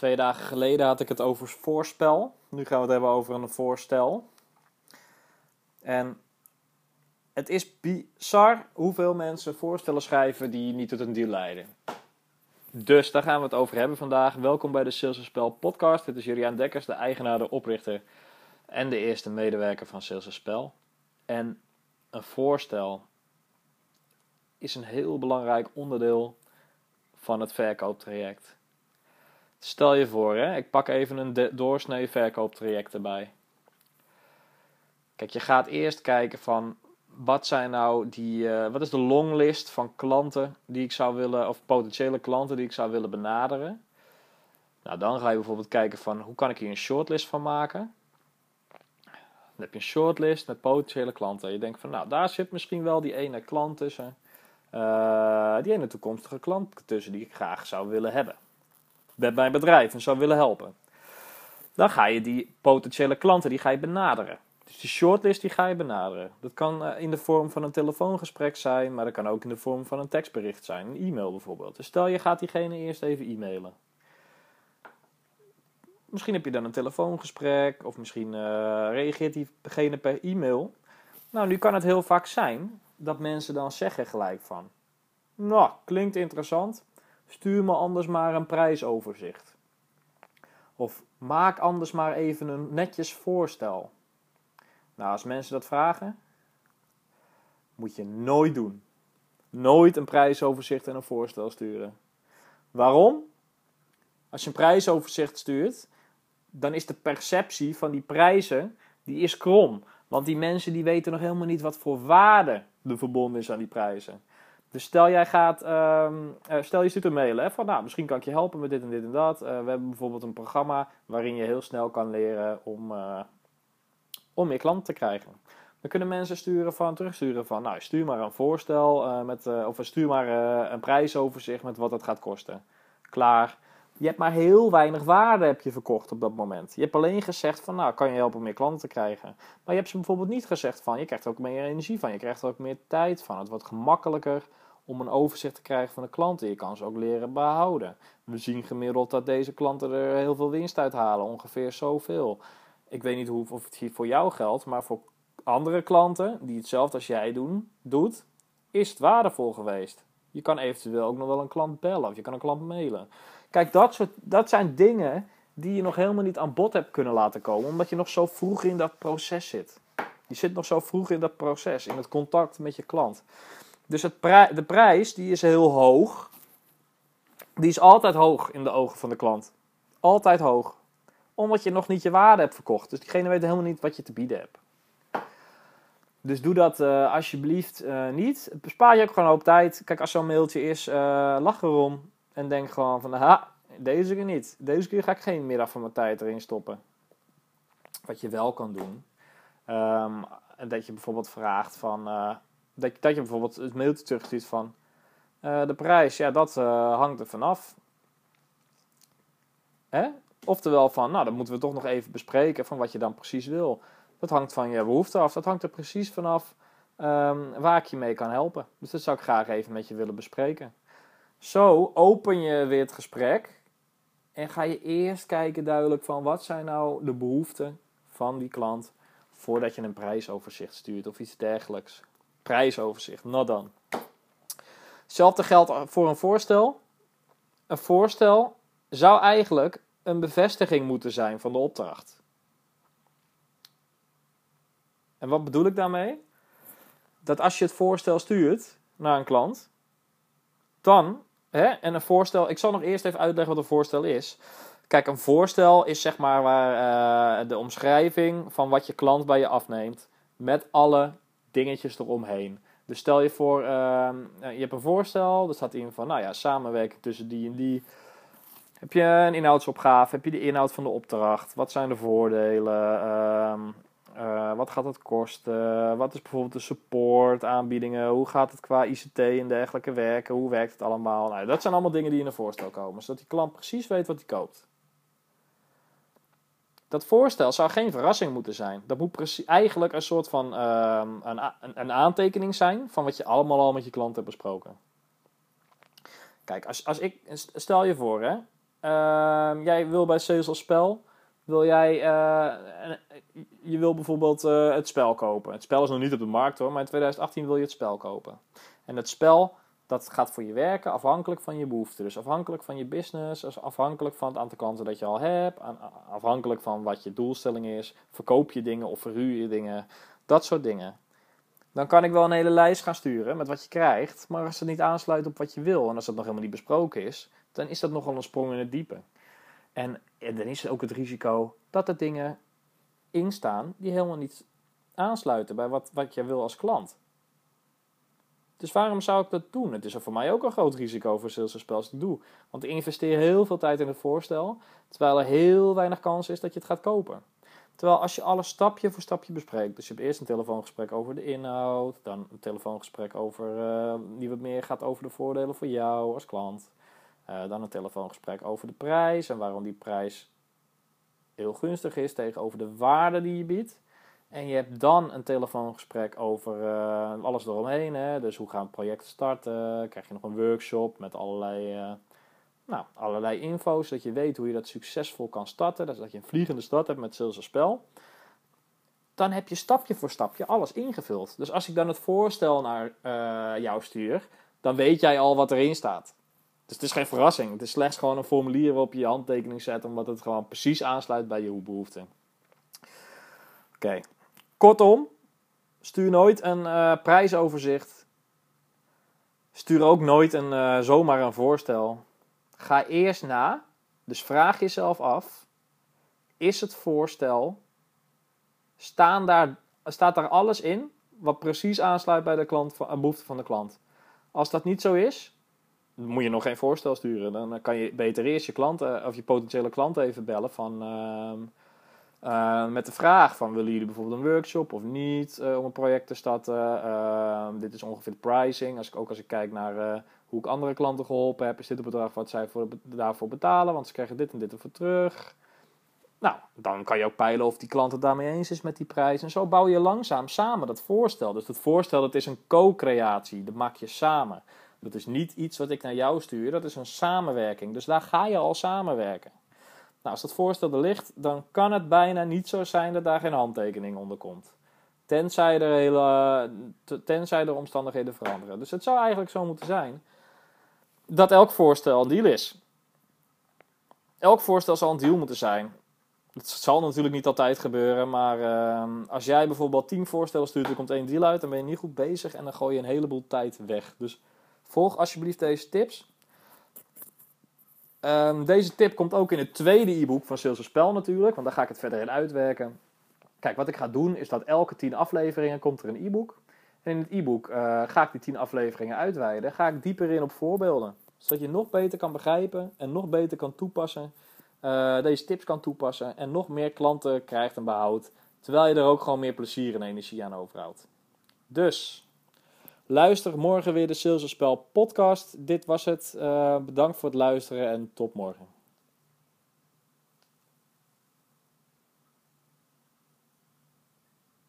Twee dagen geleden had ik het over voorspel. Nu gaan we het hebben over een voorstel. En het is bizar hoeveel mensen voorstellen schrijven die niet tot een deal leiden. Dus daar gaan we het over hebben vandaag. Welkom bij de Sales Spel podcast. Dit is Juriaan Dekkers, de eigenaar, de oprichter en de eerste medewerker van Sales Spel. En een voorstel is een heel belangrijk onderdeel van het verkooptraject. Stel je voor, hè, ik pak even een doorsnee verkooptraject erbij. Kijk, je gaat eerst kijken van wat zijn nou die, uh, wat is de longlist van klanten die ik zou willen, of potentiële klanten die ik zou willen benaderen. Nou, dan ga je bijvoorbeeld kijken van hoe kan ik hier een shortlist van maken. Dan heb je een shortlist met potentiële klanten. Je denkt van nou, daar zit misschien wel die ene klant tussen. Uh, die ene toekomstige klant tussen die ik graag zou willen hebben met mijn bedrijf en zou willen helpen. Dan ga je die potentiële klanten die ga je benaderen. Dus die shortlist die ga je benaderen. Dat kan eh, in de vorm van een telefoongesprek zijn, maar dat kan ook in de vorm van een tekstbericht zijn, een e-mail bijvoorbeeld. Dus stel je gaat diegene eerst even e-mailen. Misschien heb je dan een telefoongesprek of misschien uh, reageert diegene per e-mail. Nou, nu kan het heel vaak zijn dat mensen dan zeggen gelijk van, nou, klinkt interessant, Stuur me anders maar een prijsoverzicht. Of maak anders maar even een netjes voorstel. Nou, als mensen dat vragen, moet je nooit doen. Nooit een prijsoverzicht en een voorstel sturen. Waarom? Als je een prijsoverzicht stuurt, dan is de perceptie van die prijzen die is krom. Want die mensen die weten nog helemaal niet wat voor waarde er verbonden is aan die prijzen. Dus stel jij gaat, uh, stel je stuurt een mail hè, van nou, misschien kan ik je helpen met dit en dit en dat. Uh, we hebben bijvoorbeeld een programma waarin je heel snel kan leren om, uh, om meer klanten te krijgen. Dan kunnen mensen sturen van, terugsturen van, nou stuur maar een voorstel met, of stuur maar een prijsoverzicht met wat het gaat kosten. Klaar. Je hebt maar heel weinig waarde heb je verkocht op dat moment. Je hebt alleen gezegd van, nou, kan je helpen om meer klanten te krijgen. Maar je hebt ze bijvoorbeeld niet gezegd van, je krijgt er ook meer energie van. Je krijgt er ook meer tijd van. Het wordt gemakkelijker om een overzicht te krijgen van de klanten. Je kan ze ook leren behouden. We zien gemiddeld dat deze klanten er heel veel winst uit halen. Ongeveer zoveel. Ik weet niet hoe, of het hier voor jou geldt, maar voor andere klanten die hetzelfde als jij doen, doet, is het waardevol geweest. Je kan eventueel ook nog wel een klant bellen of je kan een klant mailen. Kijk, dat, soort, dat zijn dingen die je nog helemaal niet aan bod hebt kunnen laten komen, omdat je nog zo vroeg in dat proces zit. Je zit nog zo vroeg in dat proces, in het contact met je klant. Dus het de prijs die is heel hoog. Die is altijd hoog in de ogen van de klant. Altijd hoog. Omdat je nog niet je waarde hebt verkocht. Dus diegene weet helemaal niet wat je te bieden hebt. Dus doe dat uh, alsjeblieft uh, niet. Bespaart je ook gewoon een hoop tijd. Kijk, als zo'n mailtje is, uh, lach erom. En denk gewoon van, ha, deze keer niet. Deze keer ga ik geen middag van mijn tijd erin stoppen. Wat je wel kan doen. Um, dat je bijvoorbeeld vraagt van, dat, dat je bijvoorbeeld het mailtje terugstuurt van, de prijs, ja, dat hangt er vanaf. Hè? Oftewel van, nou, dan moeten we toch nog even bespreken van wat je dan precies wil. Dat hangt van je behoefte af. Dat hangt er precies vanaf um, waar ik je mee kan helpen. Dus dat zou ik graag even met je willen bespreken. Zo open je weer het gesprek en ga je eerst kijken duidelijk van wat zijn nou de behoeften van die klant voordat je een prijsoverzicht stuurt of iets dergelijks. Prijsoverzicht, not dan. Hetzelfde geldt voor een voorstel. Een voorstel zou eigenlijk een bevestiging moeten zijn van de opdracht. En wat bedoel ik daarmee? Dat als je het voorstel stuurt naar een klant, dan Hè? En een voorstel, ik zal nog eerst even uitleggen wat een voorstel is. Kijk, een voorstel is zeg maar waar, uh, de omschrijving van wat je klant bij je afneemt. Met alle dingetjes eromheen. Dus stel je voor, uh, je hebt een voorstel, er staat in van, nou ja, samenwerking tussen die en die. Heb je een inhoudsopgave? Heb je de inhoud van de opdracht? Wat zijn de voordelen? Uh, uh, wat gaat het kosten? Wat is bijvoorbeeld de support, aanbiedingen? Hoe gaat het qua ICT en dergelijke werken? Hoe werkt het allemaal? Nou, dat zijn allemaal dingen die in een voorstel komen, zodat die klant precies weet wat hij koopt. Dat voorstel zou geen verrassing moeten zijn. Dat moet eigenlijk een soort van uh, een, een aantekening zijn van wat je allemaal al met je klant hebt besproken. Kijk, als, als ik, stel je voor, hè, Ehm, jij wil bij Sales spel, wil jij, eh, je wil bijvoorbeeld eh, het spel kopen. Het spel is nog niet op de markt hoor, maar in 2018 wil je het spel kopen. En het spel, dat gaat voor je werken afhankelijk van je behoeften. Dus afhankelijk van je business, afhankelijk van het aantal klanten dat je al hebt, afhankelijk van wat je doelstelling is. Verkoop je dingen of verhuur je dingen, dat soort dingen. Dan kan ik wel een hele lijst gaan sturen met wat je krijgt, maar als het niet aansluit op wat je wil en als dat nog helemaal niet besproken is, dan is dat nogal een sprong in het diepe. En, en dan is ook het risico dat er dingen in staan die helemaal niet aansluiten bij wat, wat je wil als klant. Dus waarom zou ik dat doen? Het is voor mij ook een groot risico voor sales spel als ik doe. Want ik investeer heel veel tijd in het voorstel, terwijl er heel weinig kans is dat je het gaat kopen. Terwijl als je alles stapje voor stapje bespreekt, dus je hebt eerst een telefoongesprek over de inhoud, dan een telefoongesprek over uh, die wat meer gaat over de voordelen voor jou als klant, uh, dan een telefoongesprek over de prijs en waarom die prijs heel gunstig is tegenover de waarde die je biedt. En je hebt dan een telefoongesprek over uh, alles eromheen. Hè? Dus hoe gaan het project starten? Krijg je nog een workshop met allerlei, uh, nou, allerlei info, zodat je weet hoe je dat succesvol kan starten. Dus dat je een vliegende start hebt met Sales Spel. Dan heb je stapje voor stapje alles ingevuld. Dus als ik dan het voorstel naar jou stuur, dan weet jij al wat erin staat. Dus het is geen verrassing. Het is slechts gewoon een formulier waarop je je handtekening zet, omdat het gewoon precies aansluit bij je behoeften. Oké, kortom, stuur nooit een uh, prijsoverzicht. Stuur ook nooit een, uh, zomaar een voorstel. Ga eerst na, dus vraag jezelf af: is het voorstel, staan daar, staat daar alles in wat precies aansluit bij de klant, behoefte van de klant? Als dat niet zo is, moet je nog geen voorstel sturen. Dan kan je beter eerst je klanten of je potentiële klanten even bellen van, uh, met de vraag van willen jullie bijvoorbeeld een workshop of niet uh, om een project te starten. Ehm, dit is ongeveer de pricing. Als ik, ook als ik kijk naar eh, hoe ik andere klanten geholpen heb, is dit het bedrag wat zij voor, daarvoor betalen, want ze krijgen dit en dit ervoor terug. Nou, dan kan je ook peilen of die klant het daarmee eens is met die prijs. En zo bouw je langzaam samen dat voorstel. Dus dat voorstel dat is een co-creatie, dat maak je samen. Dat is niet iets wat ik naar jou stuur, dat is een samenwerking. Dus daar ga je al samenwerken. Nou, als dat voorstel er ligt, dan kan het bijna niet zo zijn dat daar geen handtekening onder komt. Tenzij er, hele, tenzij er omstandigheden veranderen. Dus het zou eigenlijk zo moeten zijn dat elk voorstel een deal is. Elk voorstel zal een deal moeten zijn. Het zal natuurlijk niet altijd gebeuren, maar uh, als jij bijvoorbeeld 10 voorstellen stuurt, er komt één deal uit, dan ben je niet goed bezig en dan gooi je een heleboel tijd weg. Dus Volg alsjeblieft deze tips. Um, deze tip komt ook in het tweede e-book van Sales Spel natuurlijk, want daar ga ik het verder in uitwerken. Kijk, wat ik ga doen is dat elke 10 afleveringen komt er een e-book. En in het e-book uh, ga ik die 10 afleveringen uitweiden. Ga ik dieper in op voorbeelden. Zodat je nog beter kan begrijpen en nog beter kan toepassen. Uh, deze tips kan toepassen en nog meer klanten krijgt en behoudt. Terwijl je er ook gewoon meer plezier en energie aan overhoudt. Dus, Luister morgen weer de Sales Spel podcast. Dit was het. Uh, bedankt voor het luisteren en tot morgen.